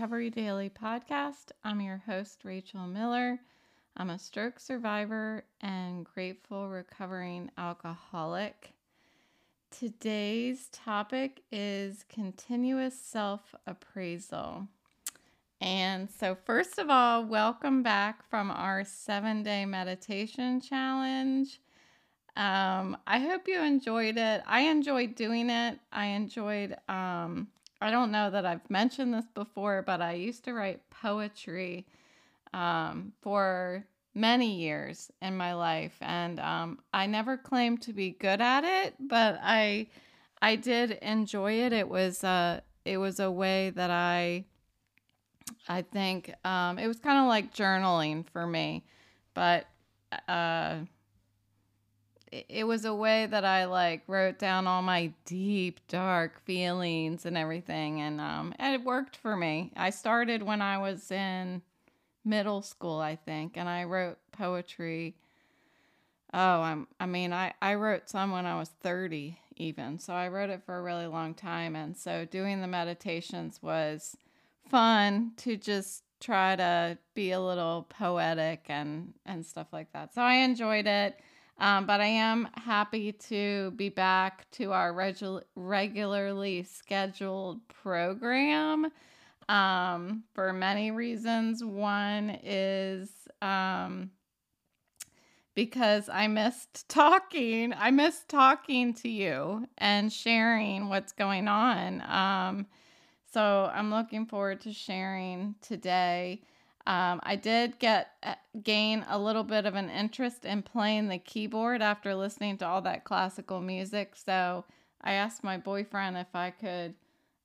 Recovery Daily podcast. I'm your host, Rachel Miller. I'm a stroke survivor and grateful recovering alcoholic. Today's topic is continuous self appraisal. And so, first of all, welcome back from our seven day meditation challenge. Um, I hope you enjoyed it. I enjoyed doing it. I enjoyed, um, I don't know that I've mentioned this before, but I used to write poetry um, for many years in my life, and um, I never claimed to be good at it, but I, I did enjoy it. It was, uh, it was a way that I I think um, it was kind of like journaling for me, but uh, it, was a way that I like wrote down all my deep, dark feelings and everything, and um, and it worked for me. I started when I was in middle school, I think, and I wrote poetry. Oh, I'm, I mean, I, I wrote some when I was 30 even. So I wrote it for a really long time. And so doing the meditations was fun to just try to be a little poetic and and stuff like that. So I enjoyed it. Um, but I am happy to be back to our regu- regularly scheduled program um, for many reasons. One is um, because I missed talking. I missed talking to you and sharing what's going on. Um, so I'm looking forward to sharing today. Um, I did get uh, gain a little bit of an interest in playing the keyboard after listening to all that classical music. So I asked my boyfriend if I could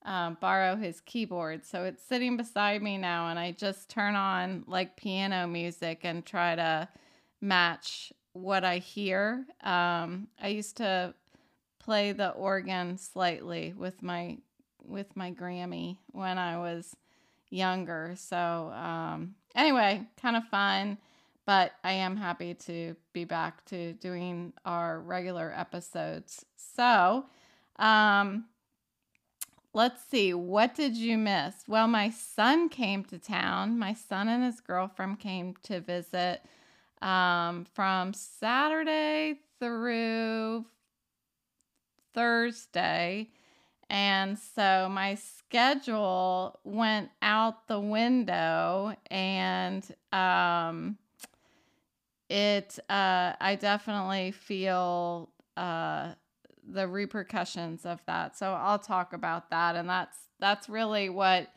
um, borrow his keyboard. So it's sitting beside me now, and I just turn on like piano music and try to match what I hear. Um, I used to play the organ slightly with my with my Grammy when I was younger. So, um, anyway, kind of fun, but I am happy to be back to doing our regular episodes. So, um, let's see, what did you miss? Well, my son came to town. My son and his girlfriend came to visit um, from Saturday through Thursday. And so my schedule went out the window and um, it uh, I definitely feel uh, the repercussions of that. So I'll talk about that and that's that's really what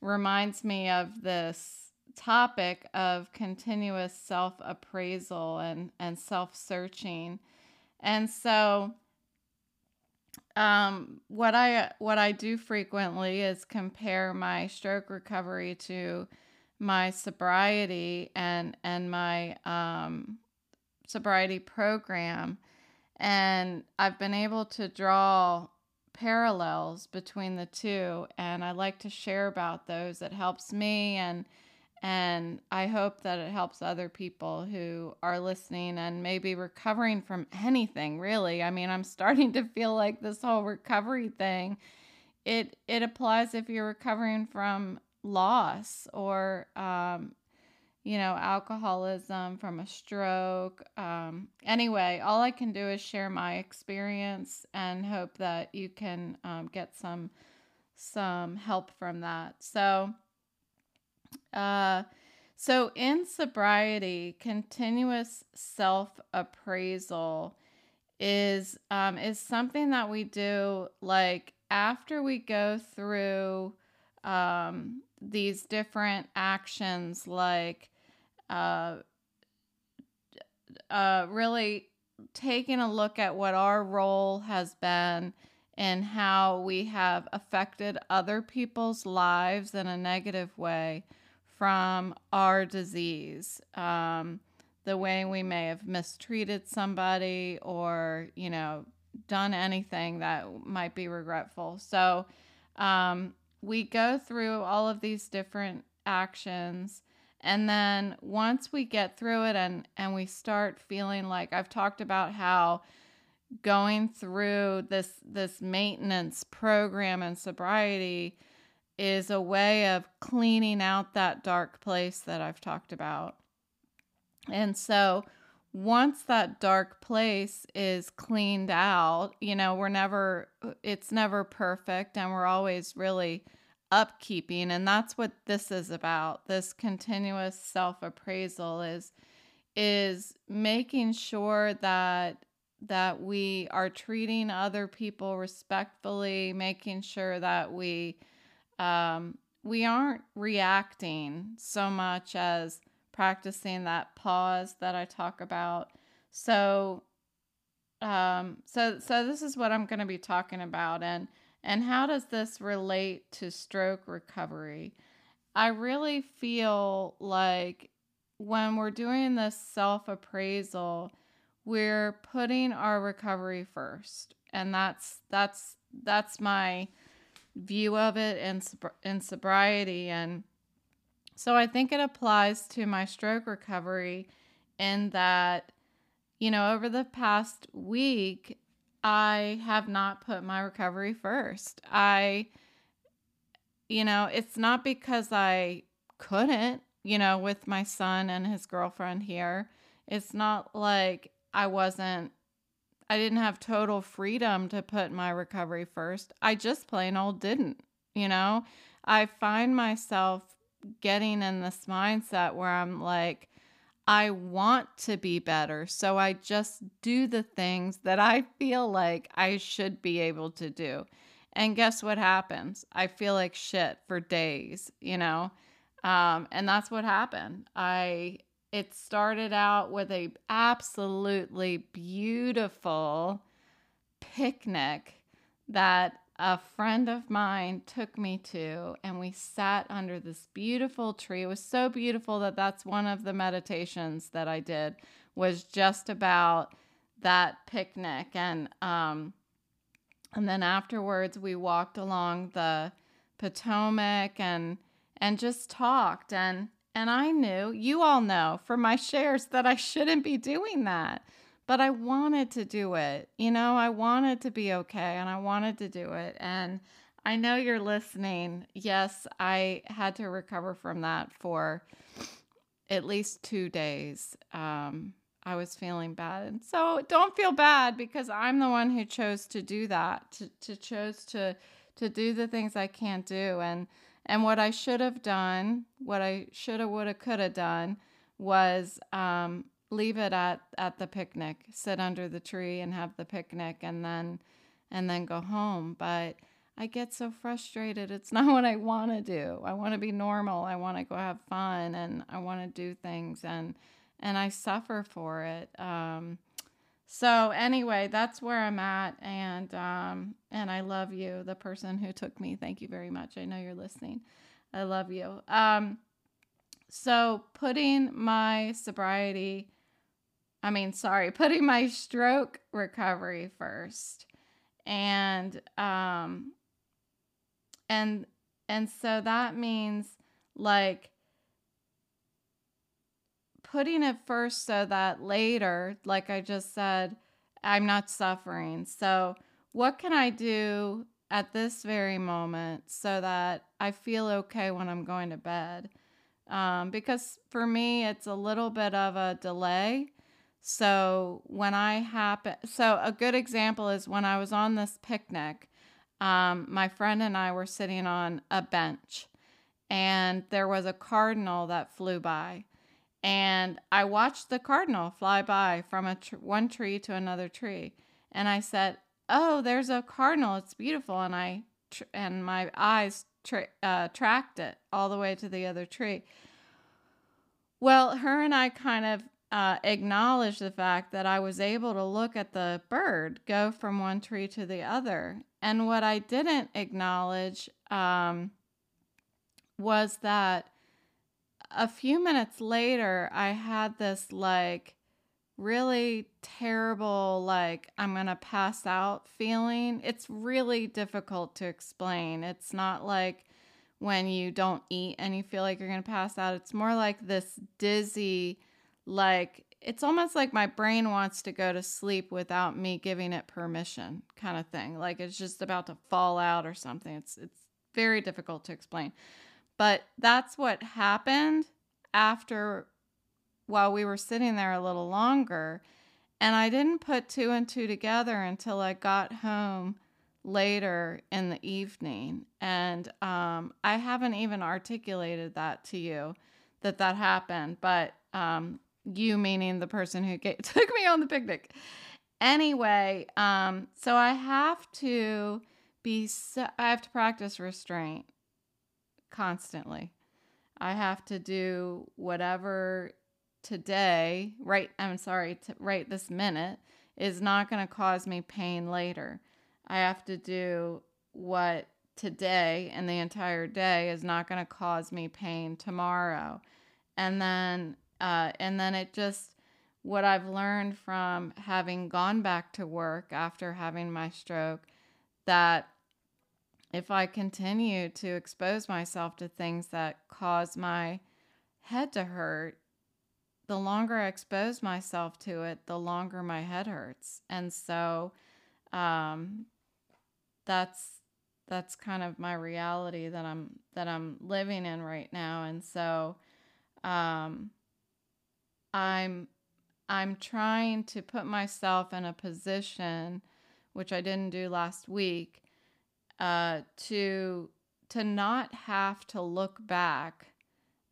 reminds me of this topic of continuous self-appraisal and and self-searching. And so um, what I what I do frequently is compare my stroke recovery to my sobriety and and my um, sobriety program, and I've been able to draw parallels between the two, and I like to share about those. It helps me and and I hope that it helps other people who are listening and maybe recovering from anything, really. I mean, I'm starting to feel like this whole recovery thing, it it applies if you're recovering from loss or um, you know, alcoholism, from a stroke. Um, anyway, all I can do is share my experience and hope that you can um, get some some help from that. So, uh, so in sobriety, continuous self appraisal is um, is something that we do like after we go through um, these different actions, like uh, uh, really taking a look at what our role has been and how we have affected other people's lives in a negative way from our disease. Um, the way we may have mistreated somebody or, you know, done anything that might be regretful. So um, we go through all of these different actions. And then once we get through it and, and we start feeling like I've talked about how going through this this maintenance program and sobriety is a way of cleaning out that dark place that I've talked about. And so once that dark place is cleaned out, you know, we're never, it's never perfect and we're always really upkeeping. And that's what this is about. This continuous self appraisal is, is making sure that that we are treating other people respectfully, making sure that we um, we aren't reacting so much as practicing that pause that I talk about. So, um, so so this is what I'm going to be talking about, and and how does this relate to stroke recovery? I really feel like when we're doing this self appraisal we're putting our recovery first and that's that's that's my view of it in in sobriety and so I think it applies to my stroke recovery in that you know over the past week I have not put my recovery first. I you know, it's not because I couldn't, you know, with my son and his girlfriend here. It's not like I wasn't I didn't have total freedom to put my recovery first. I just plain old didn't, you know? I find myself getting in this mindset where I'm like, I want to be better. So I just do the things that I feel like I should be able to do. And guess what happens? I feel like shit for days, you know? Um, and that's what happened. I it started out with a absolutely beautiful picnic that a friend of mine took me to and we sat under this beautiful tree. It was so beautiful that that's one of the meditations that i did was just about that picnic. And um and then afterwards we walked along the potomac and and just talked. And and I knew, you all know from my shares that I shouldn't be doing that. But I wanted to do it. You know, I wanted to be okay and I wanted to do it. And I know you're listening. Yes, I had to recover from that for at least two days. Um, I was feeling bad. And so don't feel bad because I'm the one who chose to do that, to, to chose to to do the things I can't do. And and what I should have done, what I should have, would have, could have done, was um, leave it at at the picnic, sit under the tree and have the picnic, and then and then go home. But I get so frustrated. It's not what I want to do. I want to be normal. I want to go have fun, and I want to do things, and and I suffer for it. Um, so anyway, that's where I'm at, and um, and I love you, the person who took me. Thank you very much. I know you're listening. I love you. Um, so putting my sobriety, I mean, sorry, putting my stroke recovery first, and um, and and so that means like putting it first so that later, like I just said, I'm not suffering. So, what can I do at this very moment so that I feel okay when I'm going to bed? Um, because for me, it's a little bit of a delay. So, when I happen, so a good example is when I was on this picnic, um, my friend and I were sitting on a bench, and there was a cardinal that flew by and I watched the cardinal fly by from a tr- one tree to another tree, and I said, "Oh, there's a cardinal. It's beautiful." And I tr- and my eyes tra- uh, tracked it all the way to the other tree. Well, her and I kind of uh, acknowledged the fact that I was able to look at the bird go from one tree to the other. And what I didn't acknowledge um, was that a few minutes later, I had this like really terrible, like I'm going to pass out feeling. It's really difficult to explain. It's not like when you don't eat and you feel like you're going to pass out. It's more like this dizzy, like it's almost like my brain wants to go to sleep without me giving it permission kind of thing. Like it's just about to fall out or something. It's it's very difficult to explain. But that's what happened after while we were sitting there a little longer. And I didn't put two and two together until I got home later in the evening. And um, I haven't even articulated that to you that that happened, but um, you meaning the person who took me on the picnic. Anyway, um, so I have to be, so, I have to practice restraint constantly. I have to do whatever today, right? I'm sorry, to, right this minute is not going to cause me pain later. I have to do what today and the entire day is not going to cause me pain tomorrow. And then, uh, and then it just, what I've learned from having gone back to work after having my stroke, that if I continue to expose myself to things that cause my head to hurt, the longer I expose myself to it, the longer my head hurts. And so um, that's that's kind of my reality that I'm that I'm living in right now. And so um, I'm I'm trying to put myself in a position, which I didn't do last week, uh, to to not have to look back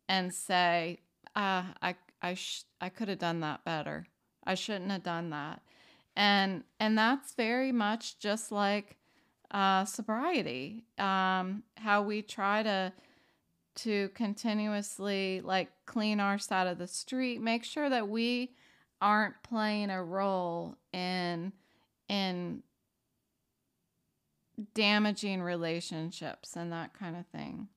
and say, uh, I I sh- I could have done that better. I shouldn't have done that. And and that's very much just like uh, sobriety. Um, how we try to to continuously like clean our side of the street, make sure that we aren't playing a role in in damaging relationships and that kind of thing.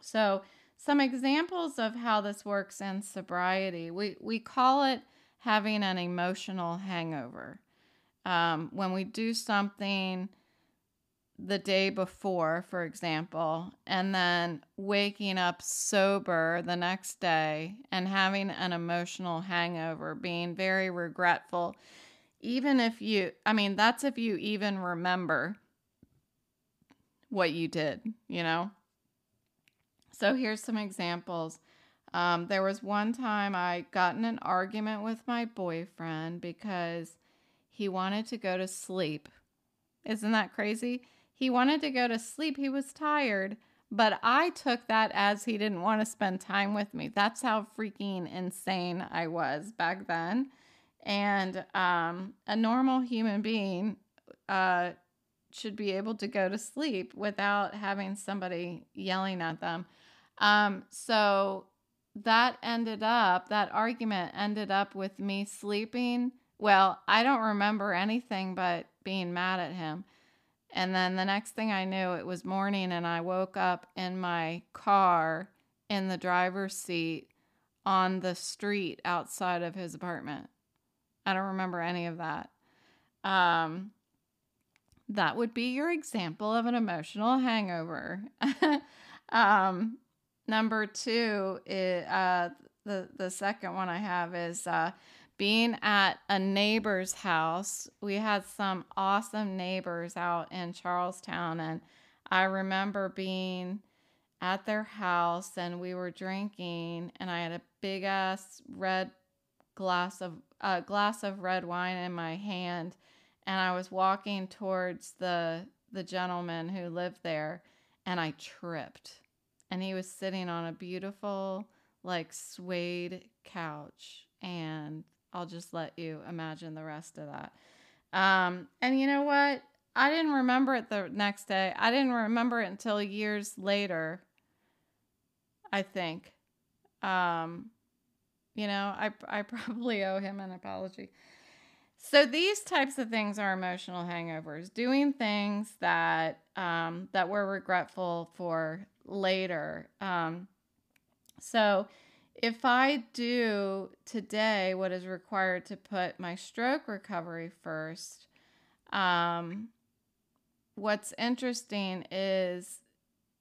So, some examples of how this works in sobriety. We we call it having an emotional hangover. Um, when we do something the day before, for example, and then waking up sober the next day and having an emotional hangover, being very regretful, even if you, I mean, that's if you even remember what you did, you know? So here's some examples. Um, there was one time I got in an argument with my boyfriend because he wanted to go to sleep. Isn't that crazy? He wanted to go to sleep. He was tired, but I took that as he didn't want to spend time with me. That's how freaking insane I was back then. And um, a normal human being uh, should be able to go to sleep without having somebody yelling at them. Um, so that ended up, that argument ended up with me sleeping. Well, I don't remember anything but being mad at him. And then the next thing I knew, it was morning, and I woke up in my car in the driver's seat on the street outside of his apartment. I don't remember any of that. Um, that would be your example of an emotional hangover. um, number two, is, uh, the the second one I have is uh, being at a neighbor's house. We had some awesome neighbors out in Charlestown, and I remember being at their house and we were drinking, and I had a big ass red glass of a glass of red wine in my hand, and I was walking towards the the gentleman who lived there, and I tripped, and he was sitting on a beautiful like suede couch and I'll just let you imagine the rest of that. Um, and you know what? I didn't remember it the next day. I didn't remember it until years later. I think. Um, you know, I I probably owe him an apology. So these types of things are emotional hangovers, doing things that um, that we're regretful for later. Um, so if I do today what is required to put my stroke recovery first, um, what's interesting is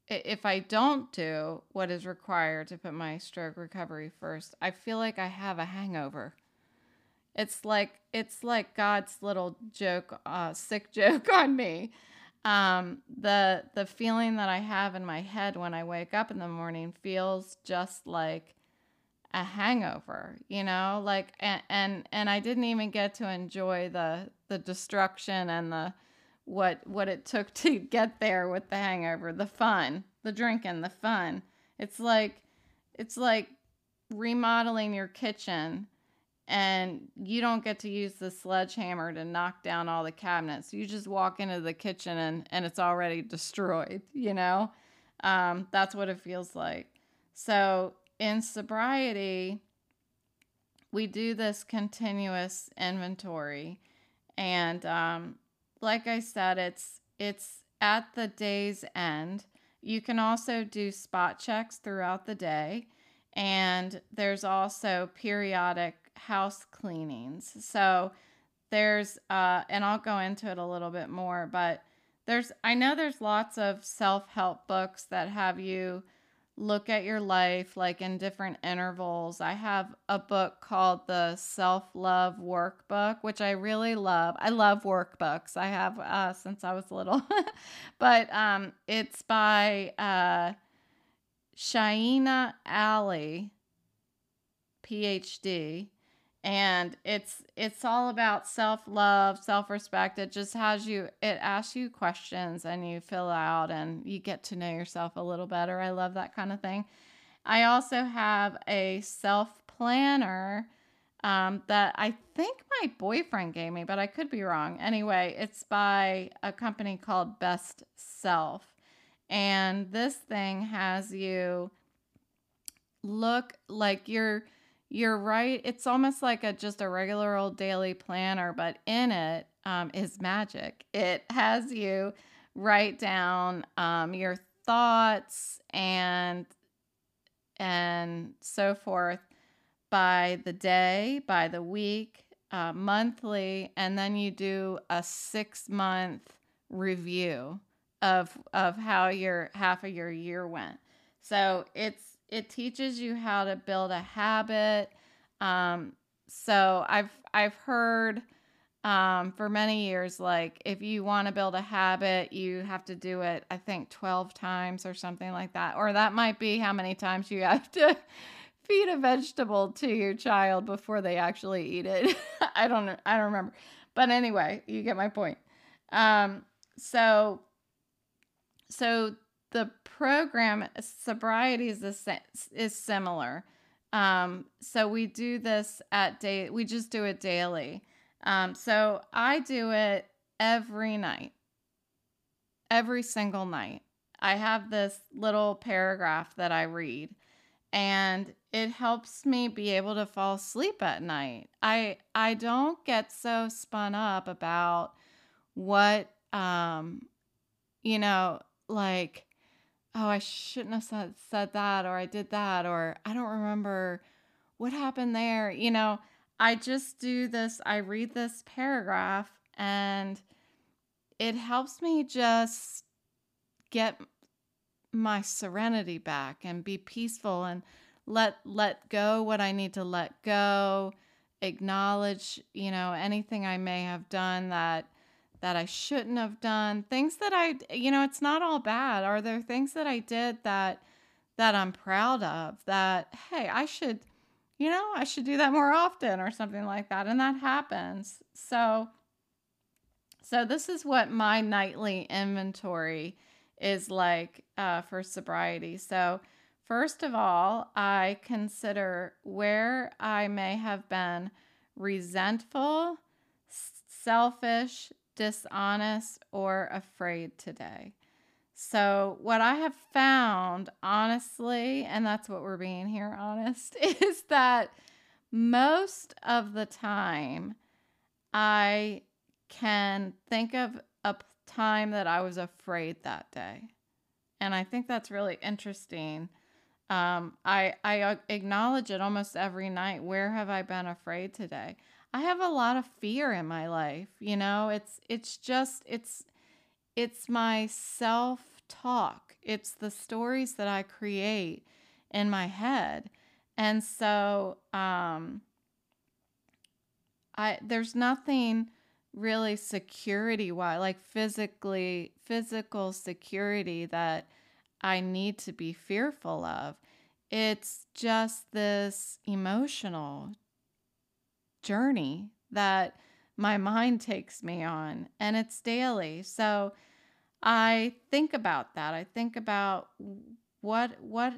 if I don't do what is required to put my stroke recovery first, I feel like I have a hangover. It's like it's like God's little joke, uh, sick joke on me. um, the the feeling that I have in my head when I wake up in the morning feels just like a hangover, you know, like and and, and I didn't even get to enjoy the the destruction and the what what it took to get there with the hangover, the fun, the drinking, the fun. It's like it's like remodeling your kitchen and you don't get to use the sledgehammer to knock down all the cabinets. You just walk into the kitchen and, and it's already destroyed, you know? Um, that's what it feels like. So in sobriety, we do this continuous inventory. And um, like I said, it's it's at the day's end. You can also do spot checks throughout the day. And there's also periodic house cleanings. So there's, uh, and I'll go into it a little bit more, but there's, I know there's lots of self help books that have you look at your life like in different intervals. I have a book called the Self Love Workbook, which I really love. I love workbooks. I have uh, since I was little, but um, it's by uh, Shainna Ali, PhD, and it's it's all about self-love self-respect. It just has you it asks you questions and you fill out and you get to know yourself a little better. I love that kind of thing. I also have a self planner um, that i think my boyfriend gave me but i could be wrong. Anyway it's by a company called best self. And this thing has you look like you're you're right. It's almost like a just a regular old daily planner, but in it um, is magic. It has you write down um, your thoughts and and so forth by the day, by the week, uh, monthly, and then you do a six month review of of how your half of your year went. So it's it teaches you how to build a habit. Um, so I've I've heard um, for many years like if you want to build a habit, you have to do it I think 12 times or something like that. Or that might be how many times you have to feed a vegetable to your child before they actually eat it. I don't. I don't remember. But anyway, you get my point. Um, so so the program sobriety is the is similar. Um, so we do this at day. We just do it daily. Um, so I do it every night, every single night. I have this little paragraph that I read, and it helps me be able to fall asleep at night. I I don't get so spun up about what um, you know, like oh, I shouldn't have said, said that, or I did that, or I don't remember what happened there. You know, I just do this, I read this paragraph, and it helps me just get my serenity back and be peaceful and let let go what I need to let go acknowledge you know anything I may have done that that I shouldn't have done, things that I, you know, it's not all bad. Are there things that I did that that I'm proud of that hey, I should, you know, I should do that more often or something like that and that happens. So so this is what my nightly inventory is like uh, for sobriety. So first of all, I consider where I may have been resentful, selfish, dishonest, or afraid today. So, what I have found, honestly, and that's what we're being here honest, is that most of the time I can think of a time that I was afraid that day. And I think that's really interesting. Um, I, I acknowledge it almost every night. Where have I been afraid today? I have a lot of fear in my life, you know? It's it's just it's it's my self-talk. It's the stories that I create in my head. And so um I there's nothing really security wise, like physically, physical security that I need to be fearful of. It's just this emotional journey that my mind takes me on, and it's daily. So I think about that. I think about what what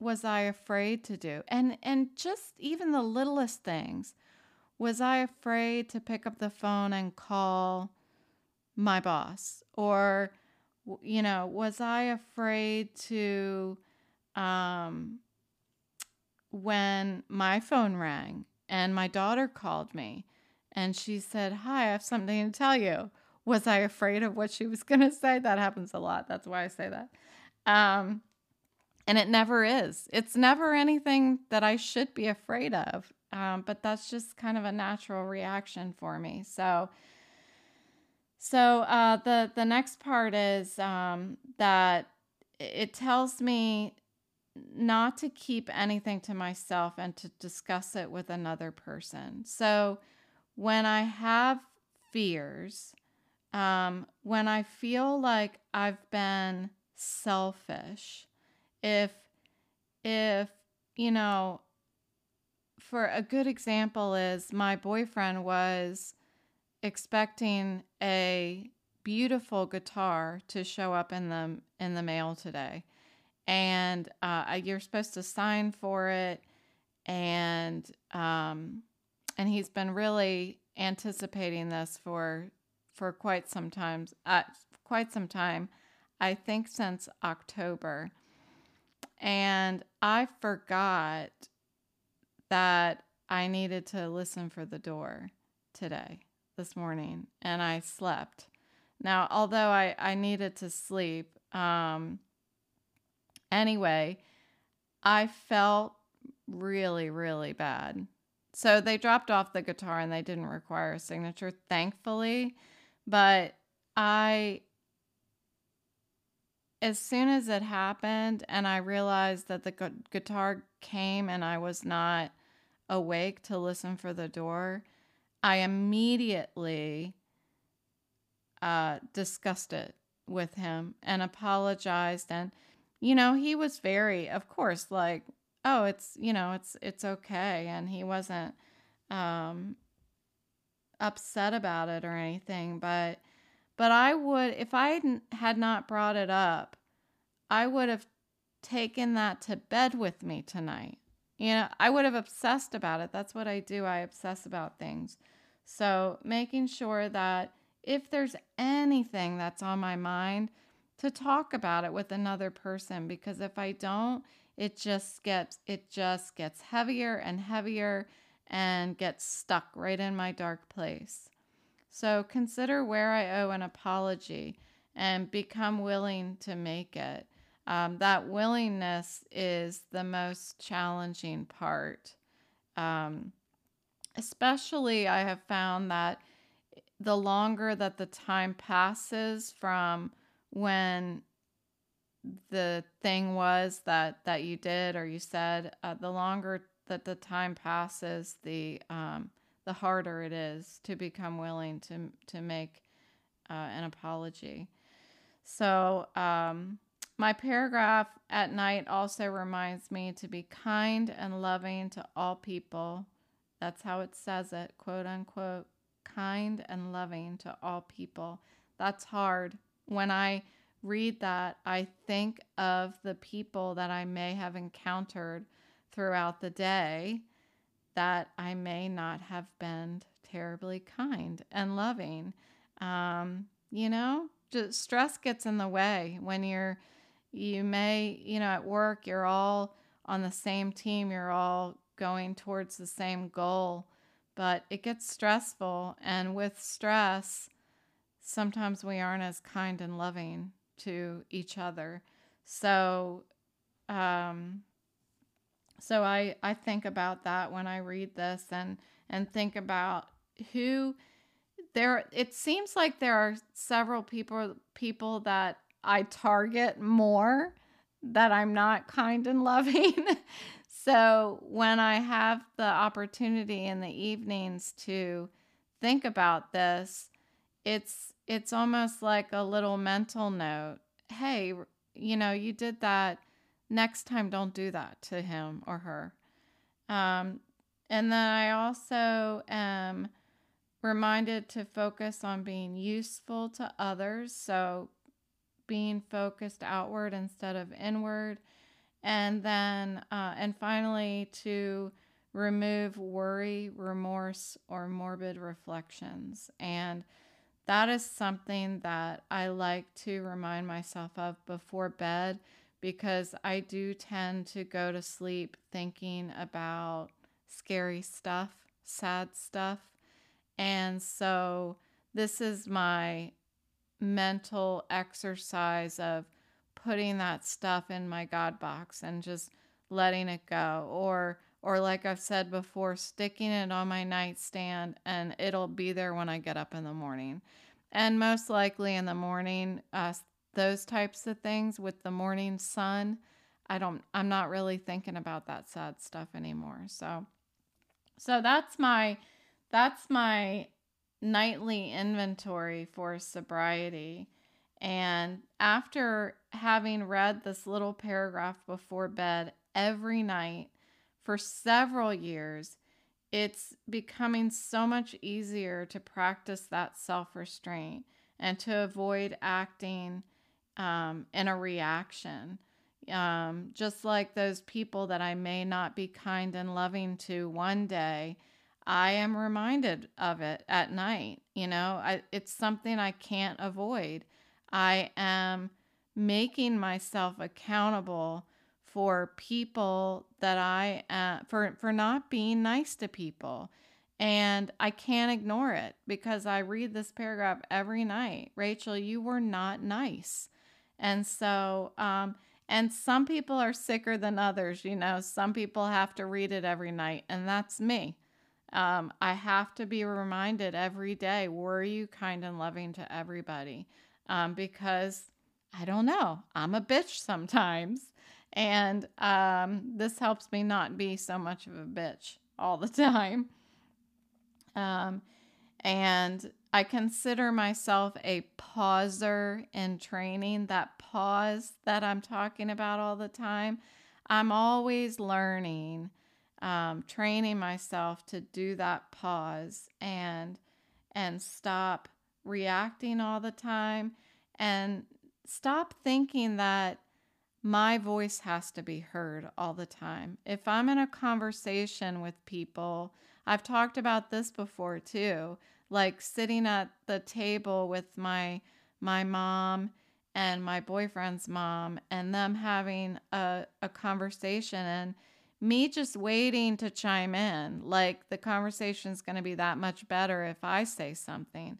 was I afraid to do? And and just even the littlest things. Was I afraid to pick up the phone and call my boss or you know, was I afraid to um when my phone rang and my daughter called me and she said, "Hi, I have something to tell you." Was I afraid of what she was going to say? That happens a lot. That's why I say that. Um and it never is. It's never anything that I should be afraid of. Um, but that's just kind of a natural reaction for me. So, so uh, the the next part is um, that it tells me not to keep anything to myself and to discuss it with another person. So, when I have fears, um, when I feel like I've been selfish, if if you know for a good example is my boyfriend was expecting a beautiful guitar to show up in the in the mail today and uh, you're supposed to sign for it and um, and he's been really anticipating this for for quite some time uh, quite some time i think since october and I forgot that I needed to listen for the door today, this morning, and I slept. Now, although I, I needed to sleep, um, anyway, I felt really, really bad. So they dropped off the guitar and they didn't require a signature, thankfully. But I as soon as it happened and I realized that the gu- guitar came and I was not awake to listen for the door, I immediately uh, discussed it with him and apologized. And, you know, he was very, of course, like, oh, it's, you know, it's, it's okay. And he wasn't um, upset about it or anything. But, but I would, if I had not brought it up, I would have taken that to bed with me tonight. You know, I would have obsessed about it. That's what I do. I obsess about things. So, making sure that if there's anything that's on my mind, to talk about it with another person because if I don't, it just gets it just gets heavier and heavier and gets stuck right in my dark place. So consider where I owe an apology and become willing to make it. Um, that willingness is the most challenging part. Um, especially, I have found that the longer that the time passes from when the thing was that that you did or you said, uh, the longer that the time passes, the um, the harder it is to become willing to to make uh, an apology. So um, my paragraph at night also reminds me to be kind and loving to all people. That's how it says it, quote unquote, kind and loving to all people. That's hard. When I read that, I think of the people that I may have encountered throughout the day that I may not have been terribly kind and loving. Um, you know, just stress gets in the way when you're, you may, you know, at work, you're all on the same team, you're all going towards the same goal, but it gets stressful. And with stress, sometimes we aren't as kind and loving to each other. So, um, so I, I think about that when I read this and and think about who there it seems like there are several people people that I target more that I'm not kind and loving. so when I have the opportunity in the evenings to think about this, it's it's almost like a little mental note. Hey, you know, you did that. Next time, don't do that to him or her. Um, and then I also am reminded to focus on being useful to others. So being focused outward instead of inward. And then, uh, and finally, to remove worry, remorse, or morbid reflections. And that is something that I like to remind myself of before bed because I do tend to go to sleep thinking about scary stuff, sad stuff. And so this is my mental exercise of putting that stuff in my God box and just letting it go. Or or like I've said before, sticking it on my nightstand and it'll be there when I get up in the morning. And most likely in the morning, uh, those types of things with the morning sun, I don't I'm not really thinking about that sad stuff anymore. So so that's my that's my nightly inventory for sobriety. And after having read this little paragraph before bed every night for several years, it's becoming so much easier to practice that self restraint and to avoid acting um, in a reaction. Um, just like those people that I may not be kind and loving to one day, I am reminded of it at night. You know, I, it's something I can't avoid. I am making myself accountable for people that I uh, for for not being nice to people. And I can't ignore it because I read this paragraph every night. Rachel, you were not nice. And so um and some people are sicker than others, you know. Some people have to read it every night, and that's me. Um, I have to be reminded every day were you kind and loving to everybody? Um, because I don't know, I'm a bitch sometimes. And um, this helps me not be so much of a bitch all the time. Um, and I consider myself a pauser in training, that pause that I'm talking about all the time. I'm always learning um, training myself to do that pause and and stop reacting all the time and stop thinking that my voice has to be heard all the time. If I'm in a conversation with people, I've talked about this before too, like sitting at the table with my my mom and my boyfriend's mom and them having a, a conversation and me just waiting to chime in, like the conversation's going to be that much better if I say something.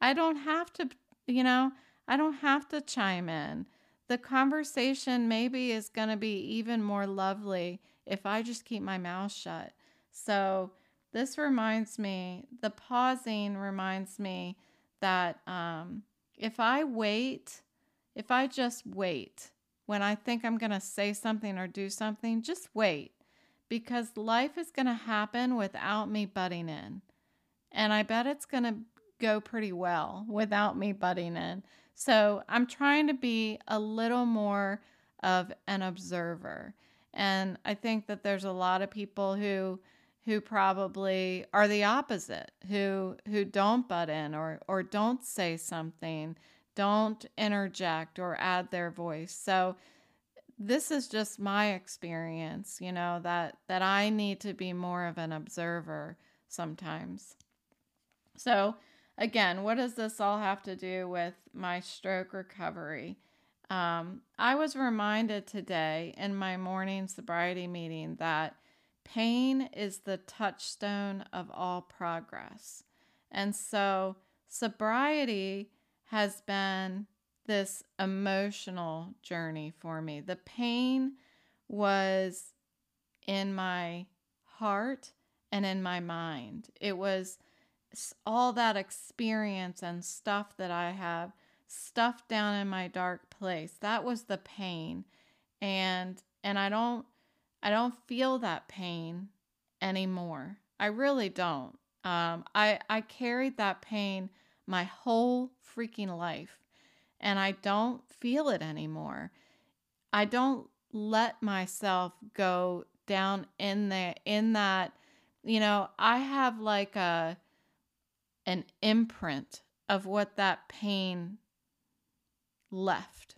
I don't have to, you know, I don't have to chime in. The conversation maybe is going to be even more lovely if I just keep my mouth shut. So, this reminds me, the pausing reminds me that um, if I wait, if I just wait, when I think I'm going to say something or do something, just wait because life is going to happen without me butting in. And I bet it's going to go pretty well without me butting in. So I'm trying to be a little more of an observer. And I think that there's a lot of people who who probably are the opposite, who who don't butt in or or don't say something, don't interject or add their voice. So this is just my experience, you know, that that I need to be more of an observer sometimes. So, again, what does this all have to do with my stroke recovery? Um, I was reminded today in my morning sobriety meeting that pain is the touchstone of all progress. And so, sobriety has been this emotional journey for me. The pain was in my heart and in my mind. It was all that experience and stuff that I have stuffed down in my dark place. That was the pain. And and I don't I don't feel that pain anymore. I really don't. Um, I I carried that pain my whole freaking life. And I don't feel it anymore. I don't let myself go down in there in that you know, I have like a an imprint of what that pain left.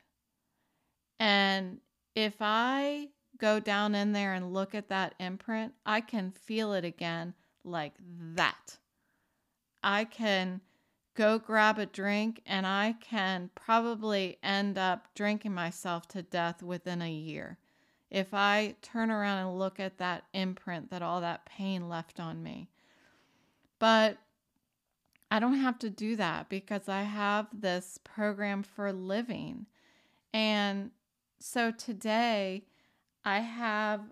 And if I go down in there and look at that imprint, I can feel it again like that. I can go grab a drink and I can probably end up drinking myself to death within a year if I turn around and look at that imprint that all that pain left on me. But I don't have to do that because I have this program for living. And so today I have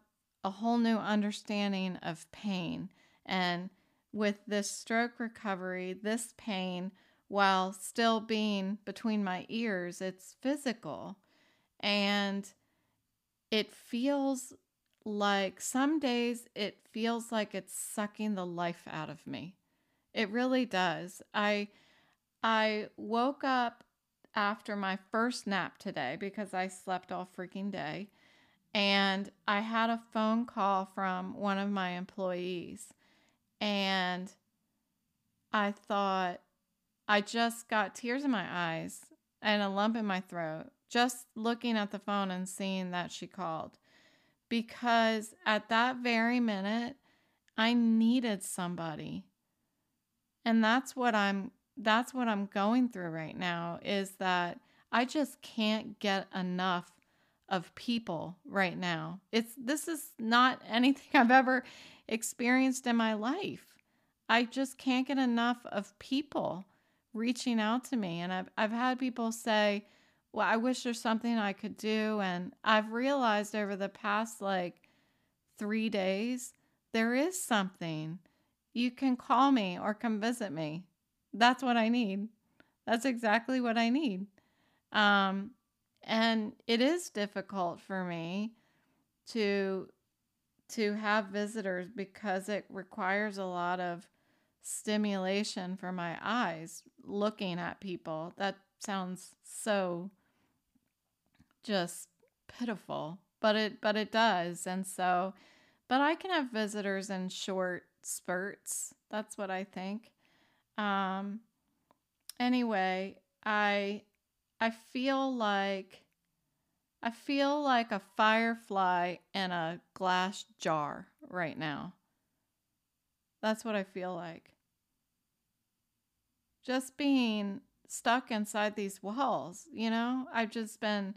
a whole new understanding of pain. And with this stroke recovery, this pain, while still being between my ears, it's physical. And it feels like some days it feels like it's sucking the life out of me. It really does. I I woke up after my first nap today because I slept all freaking day and I had a phone call from one of my employees and I thought I just got tears in my eyes and a lump in my throat just looking at the phone and seeing that she called. Because at that very minute, I needed somebody. And that's what I'm that's what I'm going through right now is that I just can't get enough of people right now. It's this is not anything I've ever experienced in my life. I just can't get enough of people reaching out to me and I've I've had people say, well, I wish there's something I could do. And I've realized over the past like three days, there is something. You can call me or come visit me. That's what I need. That's exactly what I need. Um, and it is difficult for me to to have visitors because it requires a lot of stimulation for my eyes looking at people. That sounds so just pitiful, but it but it does. And so but I can have visitors in short spurts. That's what I think. Um anyway, I I feel like I feel like a firefly in a glass jar right now. That's what I feel like. Just being stuck inside these walls, you know? I've just been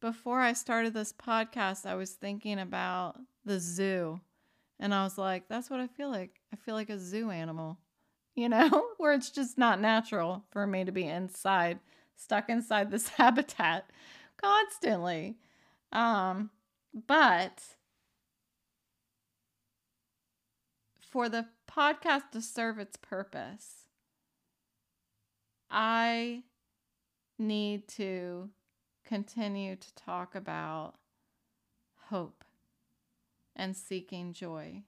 before I started this podcast, I was thinking about the zoo. And I was like, that's what I feel like. I feel like a zoo animal, you know, where it's just not natural for me to be inside, stuck inside this habitat constantly. Um, but for the podcast to serve its purpose, I need to continue to talk about hope and seeking joy.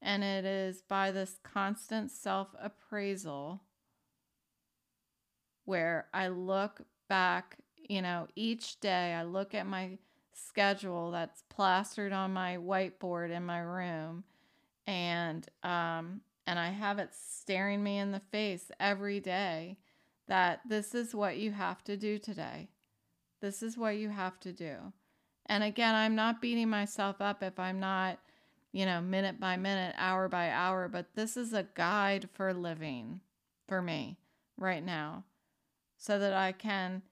And it is by this constant self appraisal where I look back, you know, each day I look at my schedule that's plastered on my whiteboard in my room and um and I have it staring me in the face every day that this is what you have to do today. This is what you have to do. And again, I'm not beating myself up if I'm not, you know, minute by minute, hour by hour, but this is a guide for living for me right now so that I can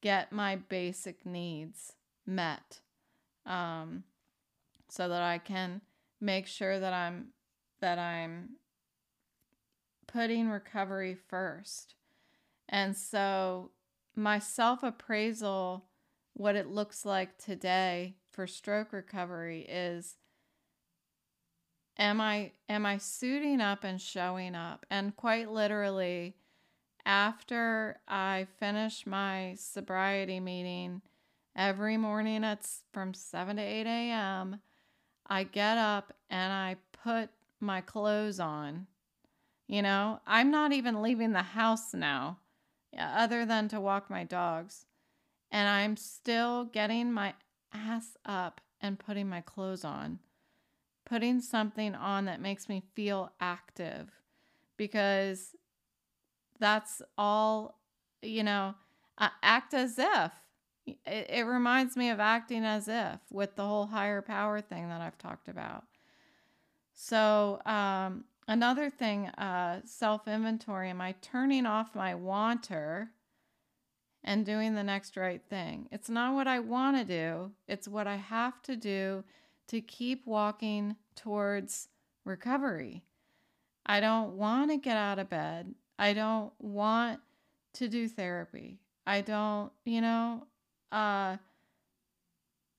get my basic needs met. Um, so that I can make sure that I'm that I'm putting recovery first. And so my self appraisal, what it looks like today for stroke recovery is am I am I suiting up and showing up? And quite literally, after I finish my sobriety meeting every morning it's from 7 to 8 a.m., I get up and I put my clothes on. You know, I'm not even leaving the house now, other than to walk my dogs. And I'm still getting my ass up and putting my clothes on, putting something on that makes me feel active because that's all, you know, act as if. It, it reminds me of acting as if with the whole higher power thing that I've talked about. So, um, another thing, uh, self inventory. Am I turning off my wanter and doing the next right thing? It's not what I want to do, it's what I have to do to keep walking towards recovery. I don't want to get out of bed. I don't want to do therapy. I don't, you know, uh,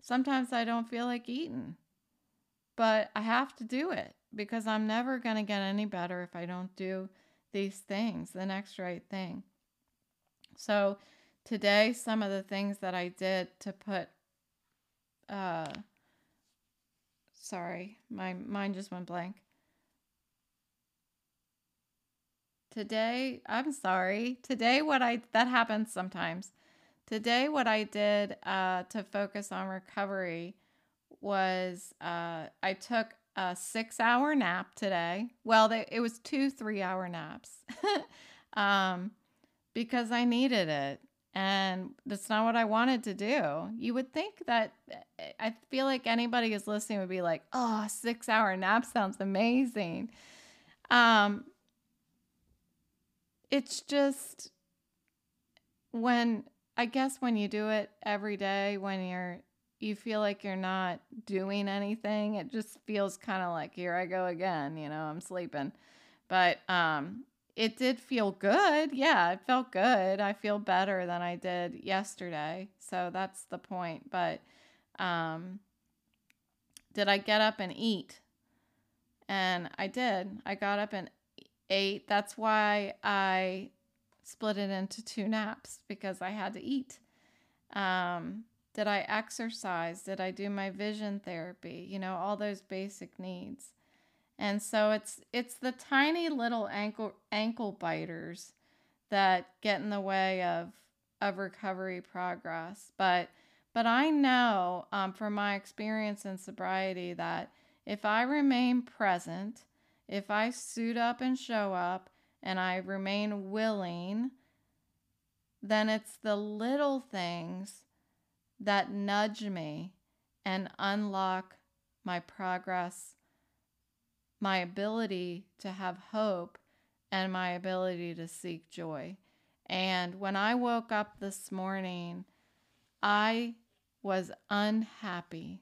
sometimes I don't feel like eating, but I have to do it because I'm never going to get any better if I don't do these things, the next right thing. So, today, some of the things that I did to put, uh, sorry, my mind just went blank. Today, I'm sorry. Today, what I, that happens sometimes. Today, what I did uh, to focus on recovery was uh, I took a six hour nap today. Well, they, it was two three hour naps um, because I needed it. And that's not what I wanted to do. You would think that I feel like anybody who's listening would be like, oh, six hour nap sounds amazing. Um, it's just when I guess when you do it every day, when you're you feel like you're not doing anything, it just feels kind of like here I go again, you know, I'm sleeping. But um it did feel good. Yeah, it felt good. I feel better than I did yesterday. So that's the point. But um did I get up and eat? And I did. I got up and ate. That's why I split it into two naps because I had to eat. Um, did I exercise? Did I do my vision therapy? You know, all those basic needs. And so it's it's the tiny little ankle ankle biters that get in the way of of recovery progress. But but I know um, from my experience in sobriety that if I remain present, if I suit up and show up, and I remain willing, then it's the little things that nudge me and unlock my progress, my ability to have hope, and my ability to seek joy. And when I woke up this morning, I was unhappy.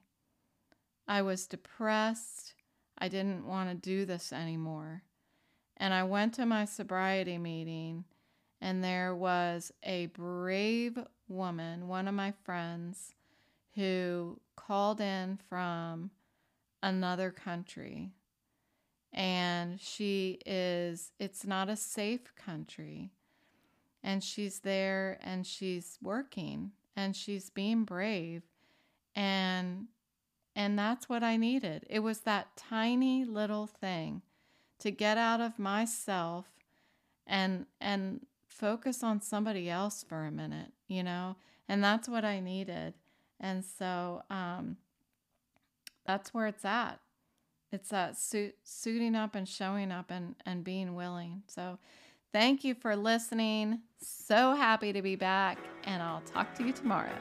I was depressed. I didn't want to do this anymore. And I went to my sobriety meeting, and there was a brave woman, one of my friends, who called in from another country. And she is, it's not a safe country. And she's there and she's working and she's being brave. And and that's what I needed. It was that tiny little thing to get out of myself and and focus on somebody else for a minute, you know? And that's what I needed. And so um that's where it's at. It's that suit, suiting up and showing up and, and being willing. So thank you for listening. So happy to be back, and I'll talk to you tomorrow.